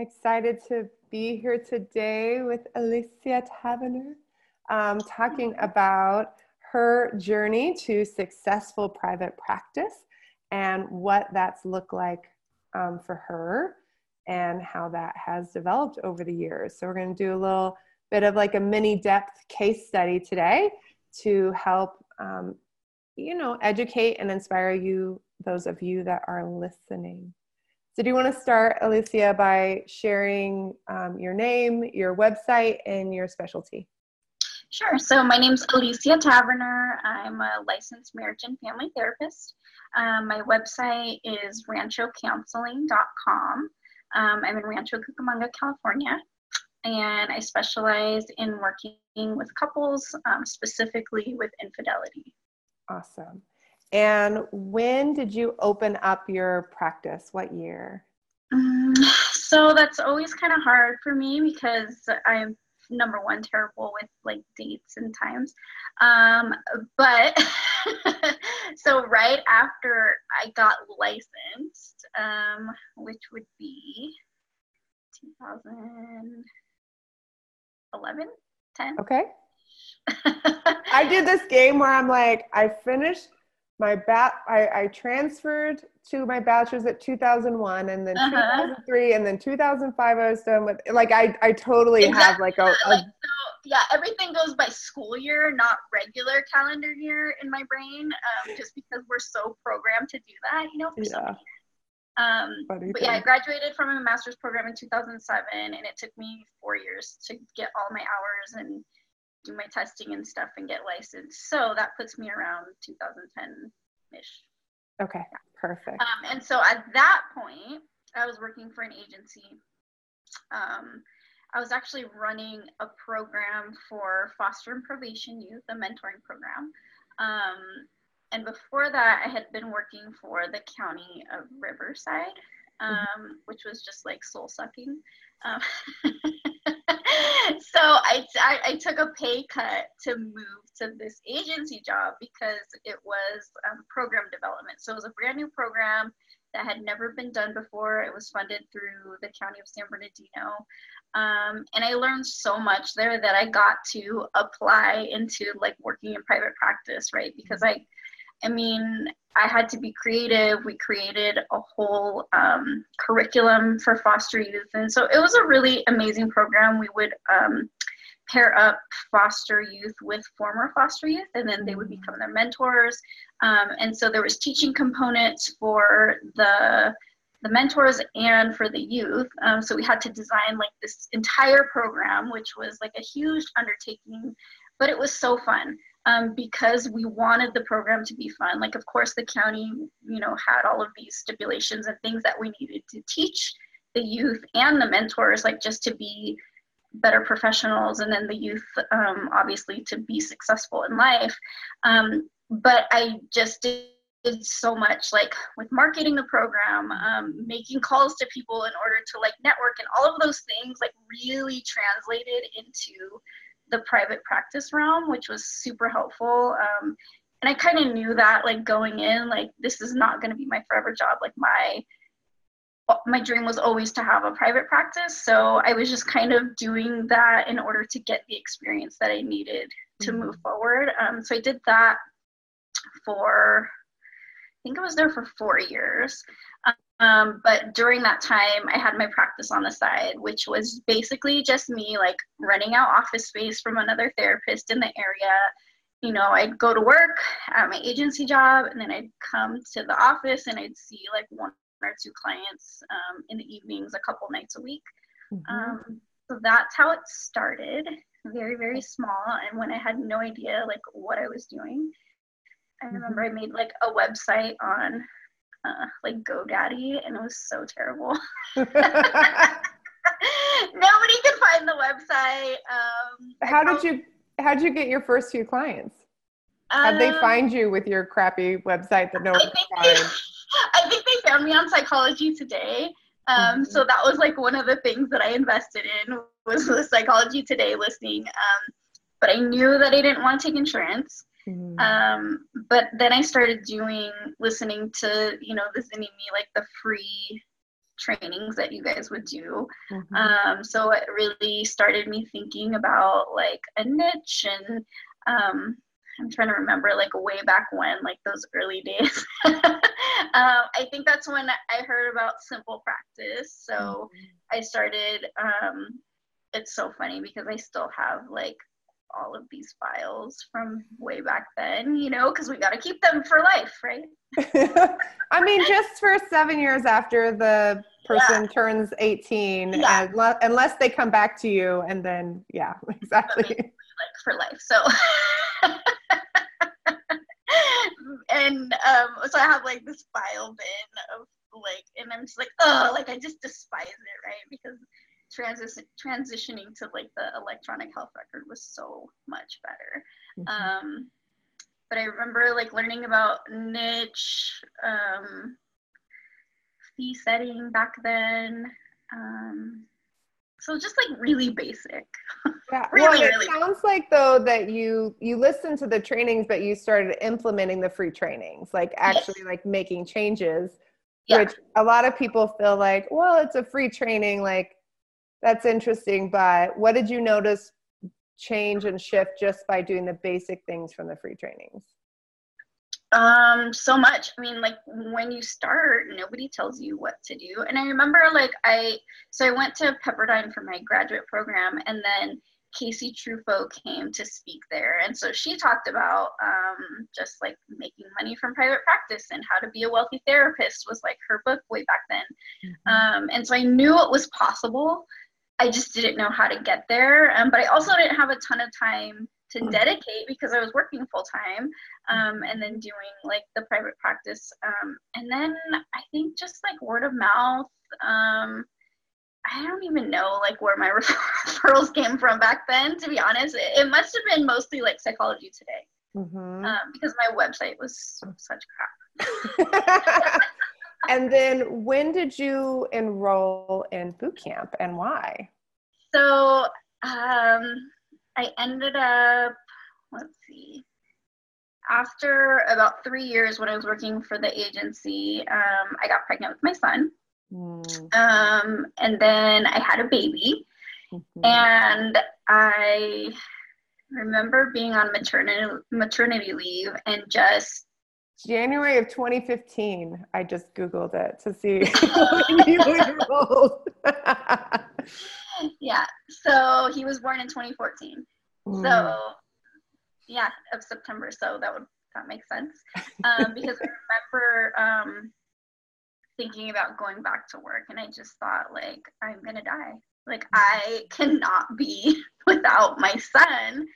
I'm excited to be here today with Alicia Taverner, um, talking about her journey to successful private practice and what that's looked like um, for her and how that has developed over the years. So, we're going to do a little bit of like a mini depth case study today to help, um, you know, educate and inspire you, those of you that are listening. So, do you want to start, Alicia, by sharing um, your name, your website, and your specialty? Sure. So, my name's Alicia Taverner. I'm a licensed marriage and family therapist. Um, my website is ranchocounseling.com. Um, I'm in Rancho Cucamonga, California, and I specialize in working with couples, um, specifically with infidelity. Awesome. And when did you open up your practice? What year? Um, so that's always kind of hard for me because I'm number one terrible with like dates and times. Um, but so right after I got licensed, um, which would be 2011, 10. Okay. I did this game where I'm like, I finished my bat I, I, transferred to my bachelor's at 2001 and then uh-huh. 2003 and then 2005 i was done with like i, I totally exactly. have like a, a like, so, yeah everything goes by school year not regular calendar year in my brain um, just because we're so programmed to do that you know yeah. Um, but yeah, I graduated from a master's program in 2007, and it took me four years to get all my hours and do my testing and stuff and get licensed. So that puts me around 2010 ish. Okay, yeah. perfect. Um, and so at that point, I was working for an agency. Um, I was actually running a program for foster and probation youth, a mentoring program. Um, and before that, I had been working for the county of Riverside, mm-hmm. um, which was just like soul sucking. So I, I, I, took a pay cut to move to this agency job because it was um, program development. So it was a brand new program that had never been done before. It was funded through the county of San Bernardino. Um, and I learned so much there that I got to apply into like working in private practice, right? Because I, I mean, I had to be creative. We created a whole um, curriculum for foster youth. And so it was a really amazing program. We would um, pair up foster youth with former foster youth, and then they would become their mentors. Um, and so there was teaching components for the the mentors and for the youth. Um, so we had to design like this entire program, which was like a huge undertaking, but it was so fun um, because we wanted the program to be fun. Like, of course, the county, you know, had all of these stipulations and things that we needed to teach the youth and the mentors, like just to be better professionals, and then the youth, um, obviously, to be successful in life. Um, but I just did so much like with marketing the program um, making calls to people in order to like network and all of those things like really translated into the private practice realm, which was super helpful. Um, and I kind of knew that like going in, like this is not going to be my forever job. Like my my dream was always to have a private practice, so I was just kind of doing that in order to get the experience that I needed to mm-hmm. move forward. Um, so I did that for I think I was there for four years. Um, but during that time, I had my practice on the side, which was basically just me like renting out office space from another therapist in the area. You know, I'd go to work at my agency job, and then I'd come to the office and I'd see like one or two clients um, in the evenings, a couple nights a week. Mm-hmm. Um, so that's how it started, very very small. And when I had no idea like what I was doing, I remember mm-hmm. I made like a website on uh, like GoDaddy, and it was so terrible. Nobody could find the website. Um, how did you how did you get your first few clients? How'd they um, find you with your crappy website that no one could find? I think they found me on Psychology Today. Um, mm-hmm. So that was like one of the things that I invested in was the Psychology Today listing. Um, but I knew that I didn't want to take insurance. Mm-hmm. Um, but then I started doing listening to you know the Zynnyme like the free trainings that you guys would do. Mm-hmm. Um, so it really started me thinking about like a niche and um, I'm trying to remember like way back when, like those early days. um, I think that's when I heard about SimplePractice. So mm-hmm. I started. Um, it's so funny because I still have like all of these files from way back then, you know, because we got to keep them for life, right? I mean, just for seven years after the person yeah. turns 18, yeah. unless, unless they come back to you, and then, yeah, exactly. Like for life. So. and um, so I have like this file bin of like, and I'm just like, oh, like I just despise it, right? Because transition transitioning to like the electronic health record was so much better. Mm-hmm. Um, but I remember like learning about niche um, fee setting back then. Um, so just like really basic. Yeah, really, well, it really sounds like though that you you listened to the trainings, but you started implementing the free trainings, like actually yes. like making changes. Yeah. Which a lot of people feel like, well, it's a free training, like that's interesting. But what did you notice change and shift just by doing the basic things from the free trainings? um so much i mean like when you start nobody tells you what to do and i remember like i so i went to pepperdine for my graduate program and then casey Truffo came to speak there and so she talked about um, just like making money from private practice and how to be a wealthy therapist was like her book way back then mm-hmm. um, and so i knew it was possible i just didn't know how to get there um, but i also didn't have a ton of time to hmm. dedicate because I was working full time um, and then doing like the private practice. Um, and then I think just like word of mouth. Um, I don't even know like where my referrals came from back then. To be honest, it, it must have been mostly like psychology today mm-hmm. Um, because my website was such crap. and then when did you enroll in boot camp and why? So um, I ended up, let's see, after about three years when I was working for the agency, um, I got pregnant with my son. Mm. Um, and then I had a baby. Mm-hmm. And I remember being on maternity maternity leave and just January of 2015. I just googled it to see when you enrolled. yeah. So he was born in 2014. Mm. So yeah, of September. So that would that makes sense. Um, because I remember um, thinking about going back to work, and I just thought like I'm gonna die. Like I cannot be without my son.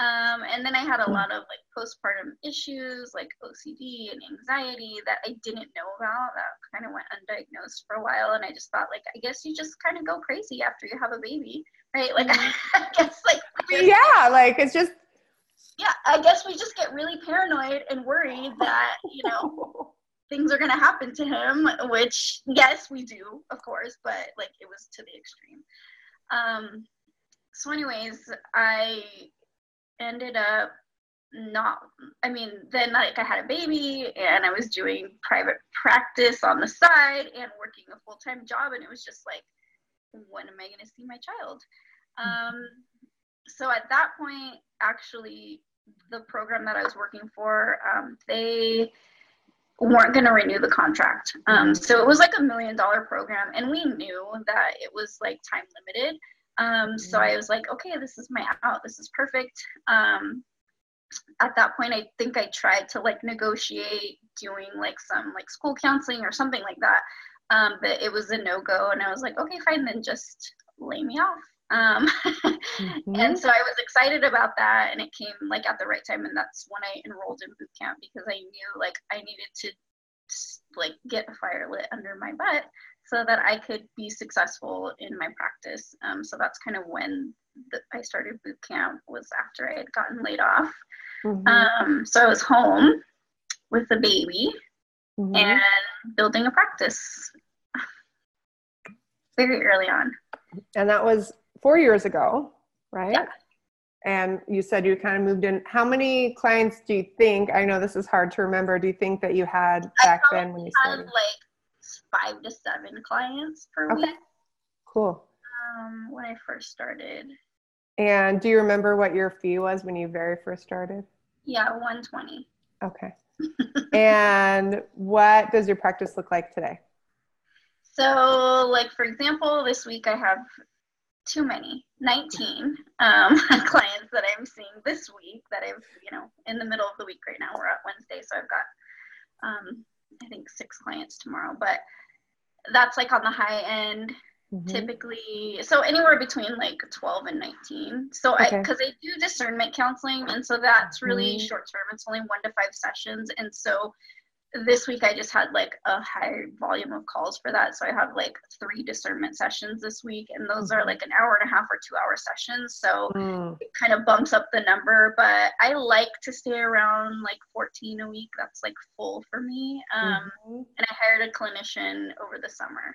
Um, and then I had a lot of like postpartum issues, like OCD and anxiety that I didn't know about that kind of went undiagnosed for a while. And I just thought, like, I guess you just kind of go crazy after you have a baby, right? Like, mm-hmm. I guess, like, yeah, like it's just, yeah, I guess we just get really paranoid and worried that, you know, things are going to happen to him, which, yes, we do, of course, but like it was to the extreme. Um, so, anyways, I ended up not i mean then like i had a baby and i was doing private practice on the side and working a full-time job and it was just like when am i going to see my child mm-hmm. um, so at that point actually the program that i was working for um, they weren't going to renew the contract um, mm-hmm. so it was like a million dollar program and we knew that it was like time limited um, so I was like, okay, this is my out. This is perfect. Um, at that point, I think I tried to like negotiate doing like some like school counseling or something like that. Um, but it was a no go. And I was like, okay, fine, then just lay me off. Um, mm-hmm. And so I was excited about that. And it came like at the right time. And that's when I enrolled in boot camp because I knew like I needed to like get a fire lit under my butt so that I could be successful in my practice. Um, so that's kind of when the, I started boot camp was after I had gotten laid off. Mm-hmm. Um, so I was home with a baby mm-hmm. and building a practice very early on. And that was four years ago, right? Yeah. And you said you kind of moved in. How many clients do you think? I know this is hard to remember. Do you think that you had back then when you started? like five to seven clients per okay. week. Cool. Um, when I first started. And do you remember what your fee was when you very first started? Yeah, 120. Okay. and what does your practice look like today? So, like for example, this week I have too many 19 um, clients that i'm seeing this week that i've you know in the middle of the week right now we're at wednesday so i've got um, i think six clients tomorrow but that's like on the high end mm-hmm. typically so anywhere between like 12 and 19 so okay. i because i do discernment counseling and so that's really mm-hmm. short term it's only one to five sessions and so this week I just had like a high volume of calls for that. So I have like three discernment sessions this week, and those are mm-hmm. like an hour and a half or two hour sessions. So mm. it kind of bumps up the number, but I like to stay around like 14 a week. That's like full for me. Um, mm-hmm. And I hired a clinician over the summer.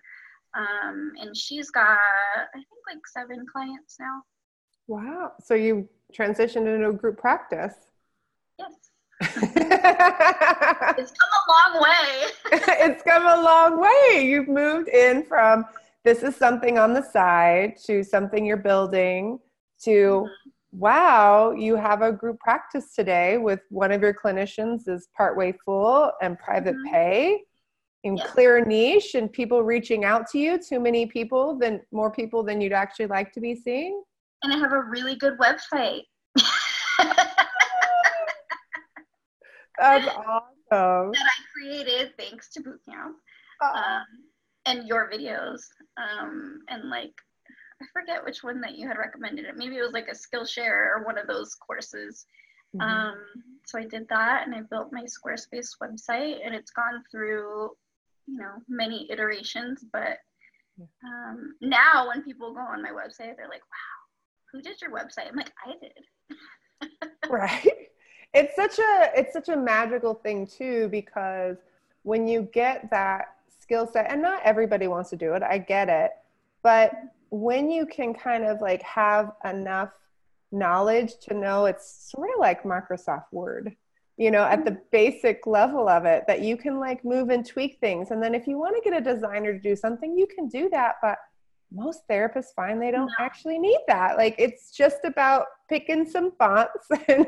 Um, and she's got, I think, like seven clients now. Wow. So you transitioned into a group practice. Yes. It's come a long way. it's come a long way. You've moved in from this is something on the side to something you're building to mm-hmm. wow, you have a group practice today with one of your clinicians is partway full and private mm-hmm. pay in yeah. clear niche and people reaching out to you too many people than more people than you'd actually like to be seeing and i have a really good website That's awesome. That I created thanks to Bootcamp um, and your videos. Um, and like, I forget which one that you had recommended it. Maybe it was like a Skillshare or one of those courses. Mm-hmm. Um, so I did that and I built my Squarespace website and it's gone through, you know, many iterations. But um, now when people go on my website, they're like, wow, who did your website? I'm like, I did. right it's such a it's such a magical thing too because when you get that skill set and not everybody wants to do it i get it but when you can kind of like have enough knowledge to know it's sort of like microsoft word you know at the mm-hmm. basic level of it that you can like move and tweak things. And then if you want to get a designer to do something you can do that but most therapists find they don't no. actually need that. Like it's just about picking some fonts and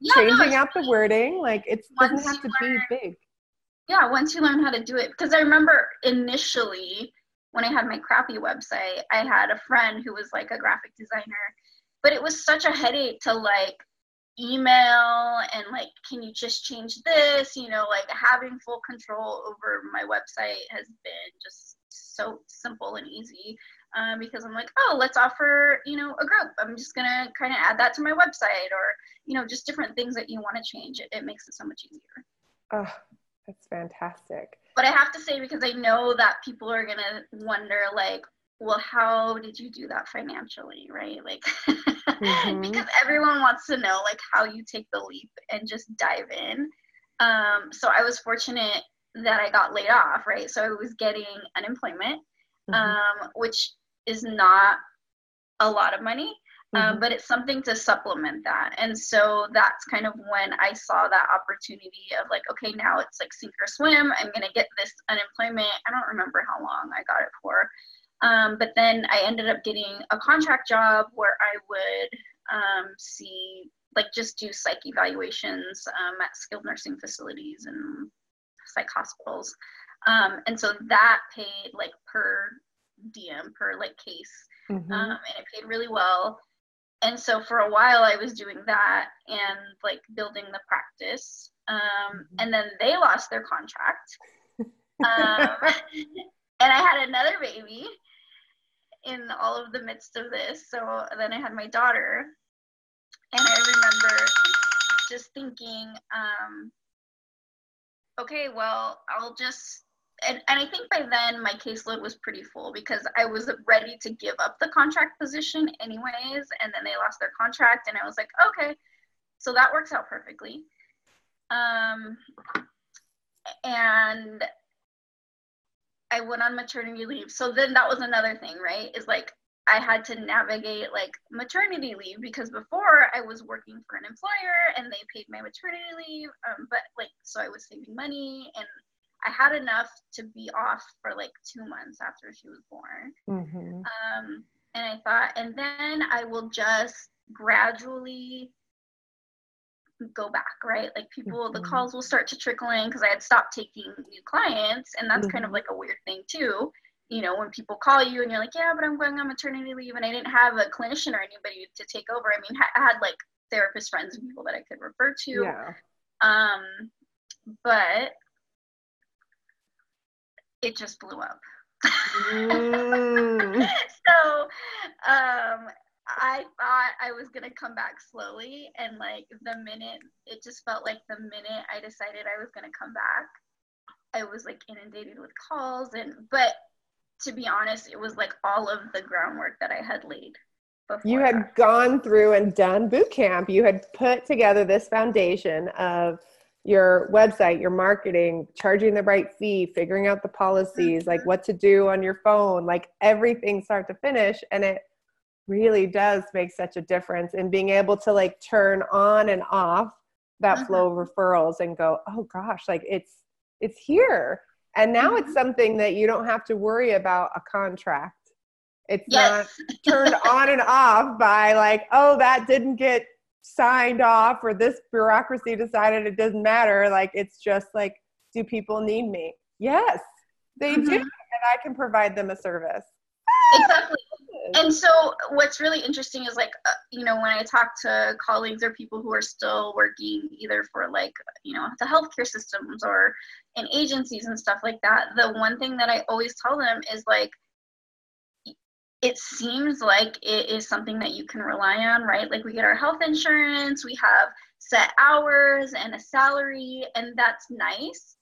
yeah, changing no, out the wording. Like it doesn't have to learn, be big. Yeah, once you learn how to do it, because I remember initially when I had my crappy website, I had a friend who was like a graphic designer, but it was such a headache to like email and like can you just change this you know like having full control over my website has been just so simple and easy um, because I'm like, oh, let's offer, you know, a group. I'm just gonna kind of add that to my website, or you know, just different things that you want to change. It, it makes it so much easier. Oh, that's fantastic. But I have to say because I know that people are gonna wonder, like, well, how did you do that financially, right? Like, mm-hmm. because everyone wants to know, like, how you take the leap and just dive in. Um, so I was fortunate that I got laid off, right? So I was getting unemployment, mm-hmm. um, which is not a lot of money. Um, mm-hmm. But it's something to supplement that. And so that's kind of when I saw that opportunity of like, okay, now it's like sink or swim. I'm going to get this unemployment. I don't remember how long I got it for. Um, but then I ended up getting a contract job where I would um, see, like, just do psych evaluations um, at skilled nursing facilities and psych hospitals. Um, and so that paid like per diem per like case, mm-hmm. um, and it paid really well. And so for a while, I was doing that and like building the practice. Um, mm-hmm. And then they lost their contract, um, and I had another baby in all of the midst of this. So then I had my daughter, and I remember just thinking, um, okay, well, I'll just and, and I think by then my caseload was pretty full because I was ready to give up the contract position anyways, and then they lost their contract, and I was like, okay, so that works out perfectly. Um, and I went on maternity leave. So then that was another thing, right? Is like I had to navigate like maternity leave because before I was working for an employer and they paid my maternity leave, um, but like so I was saving money and I had enough to be off for like two months after she was born. Mm-hmm. Um, and I thought, and then I will just gradually go back, right? Like people, mm-hmm. the calls will start to trickle in because I had stopped taking new clients, and that's mm-hmm. kind of mm-hmm. like a weird thing too. You know, when people call you and you're like, yeah, but I'm going on maternity leave, and I didn't have a clinician or anybody to take over. I mean, I had like therapist friends and people that I could refer to. Yeah. Um, but it just blew up. Mm. so um, I thought I was gonna come back slowly, and like the minute it just felt like the minute I decided I was gonna come back, I was like inundated with calls, and but to be honest, it was like all of the groundwork that I had laid. You had that. gone through and done boot camp. You had put together this foundation of your website, your marketing, charging the right fee, figuring out the policies, mm-hmm. like what to do on your phone, like everything start to finish. And it really does make such a difference in being able to like turn on and off that mm-hmm. flow of referrals and go, oh gosh, like it's it's here. And now mm-hmm. it's something that you don't have to worry about a contract. It's yes. not turned on and off by like, oh, that didn't get signed off or this bureaucracy decided it doesn't matter. Like it's just like, do people need me? Yes, they mm-hmm. do. And I can provide them a service. Exactly. And so what's really interesting is like, uh, you know, when I talk to colleagues or people who are still working either for like, you know, the healthcare systems or in agencies and stuff like that, the one thing that I always tell them is like, it seems like it is something that you can rely on, right? Like we get our health insurance, we have set hours and a salary, and that's nice.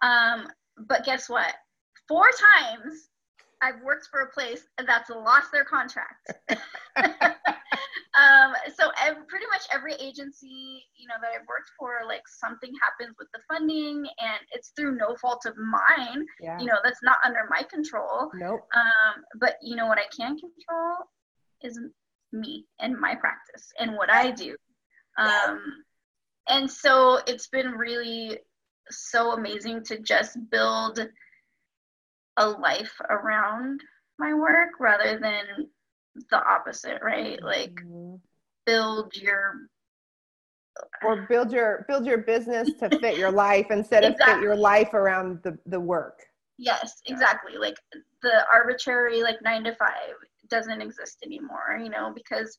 Um, but guess what? Four times I've worked for a place that's lost their contract. um, so every, pretty much every agency, you know, that I've worked for, like something happens with the funding, and it's through no fault of mine. Yeah. You know, that's not under my control. Nope. Um, but you know what I can control is me and my practice and what I do. Um, and so it's been really so amazing to just build a life around my work rather than the opposite, right? Like mm-hmm. build your or build your build your business to fit your life instead exactly. of fit your life around the the work. Yes, exactly. Like the arbitrary like 9 to 5 doesn't exist anymore, you know, because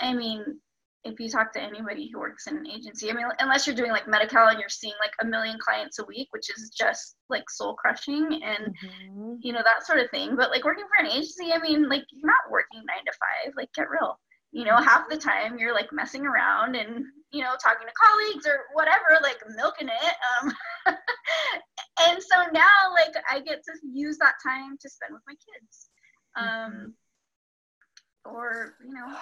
I mean, if you talk to anybody who works in an agency, I mean, unless you're doing like Medi-Cal and you're seeing like a million clients a week, which is just like soul crushing and mm-hmm. you know that sort of thing. But like working for an agency, I mean, like you're not working nine to five. Like get real. You know, half the time you're like messing around and you know talking to colleagues or whatever, like milking it. Um, and so now, like I get to use that time to spend with my kids. Um, mm-hmm. or you know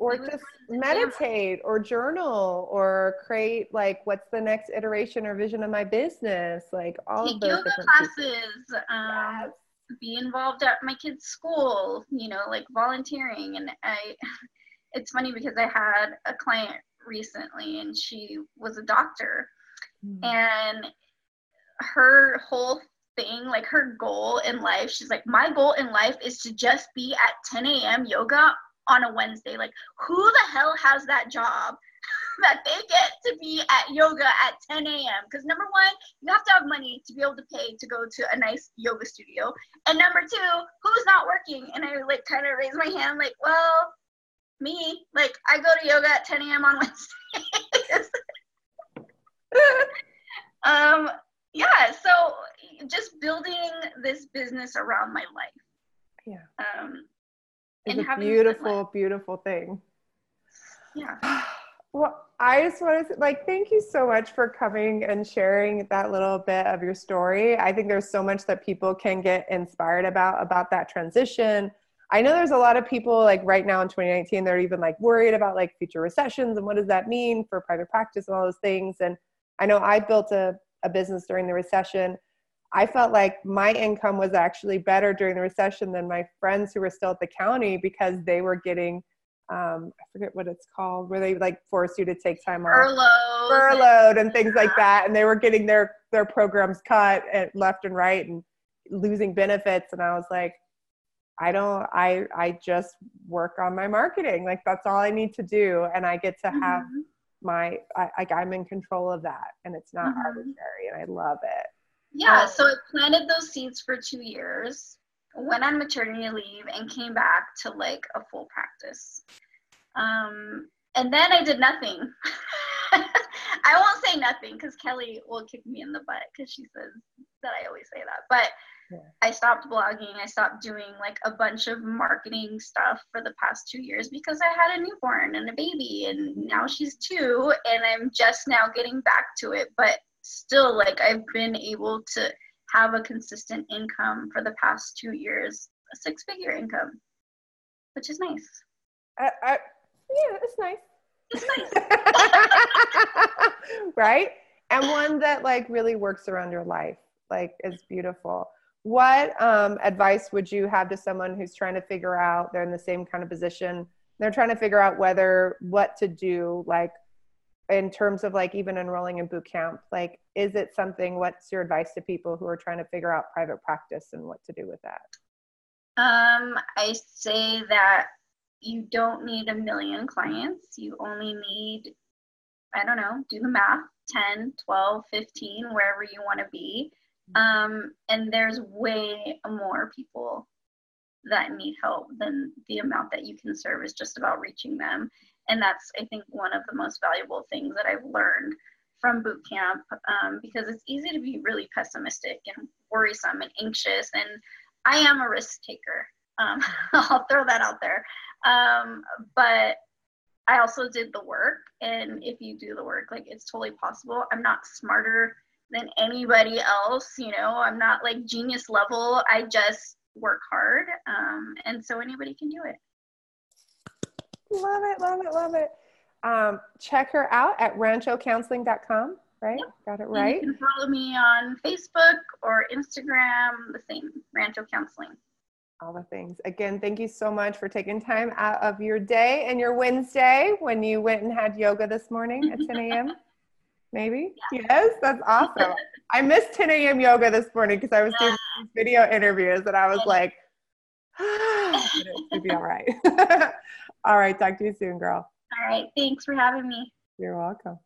or just meditate or journal or create like what's the next iteration or vision of my business like all Take of those yoga classes um, yes. be involved at my kids school you know like volunteering and i it's funny because i had a client recently and she was a doctor mm. and her whole thing like her goal in life she's like my goal in life is to just be at 10 a.m yoga on a Wednesday. Like, who the hell has that job that they get to be at yoga at 10 a.m. Because number one, you have to have money to be able to pay to go to a nice yoga studio. And number two, who's not working? And I like kind of raise my hand, like, well, me. Like, I go to yoga at 10 a.m. on Wednesdays. um, yeah. So just building this business around my life. Yeah. Um, is a beautiful, beautiful thing. Yeah. Well, I just want to like thank you so much for coming and sharing that little bit of your story. I think there's so much that people can get inspired about about that transition. I know there's a lot of people like right now in 2019 they're even like worried about like future recessions and what does that mean for private practice and all those things. And I know I built a, a business during the recession I felt like my income was actually better during the recession than my friends who were still at the county because they were getting um, I forget what it's called, where they like force you to take time off, Furlough. furloughed and things like that, and they were getting their their programs cut at left and right and losing benefits, and I was like, I don't, I I just work on my marketing, like that's all I need to do, and I get to have Mhm. my, I, like I'm in control of that, and it's not Mhm. arbitrary, and I love it. Yeah, Um, so I planted those seeds for two years, went on maternity leave, and came back to like a full practice. Um, and then I did nothing. I won't say nothing because Kelly will kick me in the butt because she says that I always say that. But Yeah. I stopped blogging. I stopped doing like a bunch of marketing stuff for the past two years because I had a newborn and a baby, and now she's two, and I'm just now getting back to it. But still, like, I've been able to have a consistent income for the past two years, a six figure income, which is nice. I, I, yeah, it's nice. It's nice. right? And one that like really works around your life, like is beautiful. What um, advice would you have to someone who's trying to figure out they're in the same kind of position? They're trying to figure out whether what to do, like in terms of like even enrolling in boot camp. Like, is it something? What's your advice to people who are trying to figure out private practice and what to do with that? Um, I say that you don't need a million clients. You only need, I don't know, do the math 10, 12, 15, wherever you want to be. Um, and there's way more people that need help than the amount that you can serve is just about reaching them. And that's, I think, one of the most valuable things that I've learned from boot camp um, because it's easy to be really pessimistic and worrisome and anxious. And I am a risk taker. Um, I'll throw that out there. Um, but I also did the work. And if you do the work, like it's totally possible. I'm not smarter than anybody else. You know, I'm not like genius level. I just work hard. Um, and so anybody can do it. Love it, love it, love it. Um, check her out at ranchocounseling.com, right? Yep. Got it And right. You can follow me on Facebook or Instagram, the same, Rancho Counseling. All the things. Again, thank you so much for taking time out of your day and your Wednesday when you went and had yoga this morning at 10 a.m. Maybe? Yes, that's awesome. I missed 10 a.m. yoga this morning because I was doing these video interviews and I was like, be all right. all right, talk to you soon, girl. All right. Thanks for having me. You're welcome.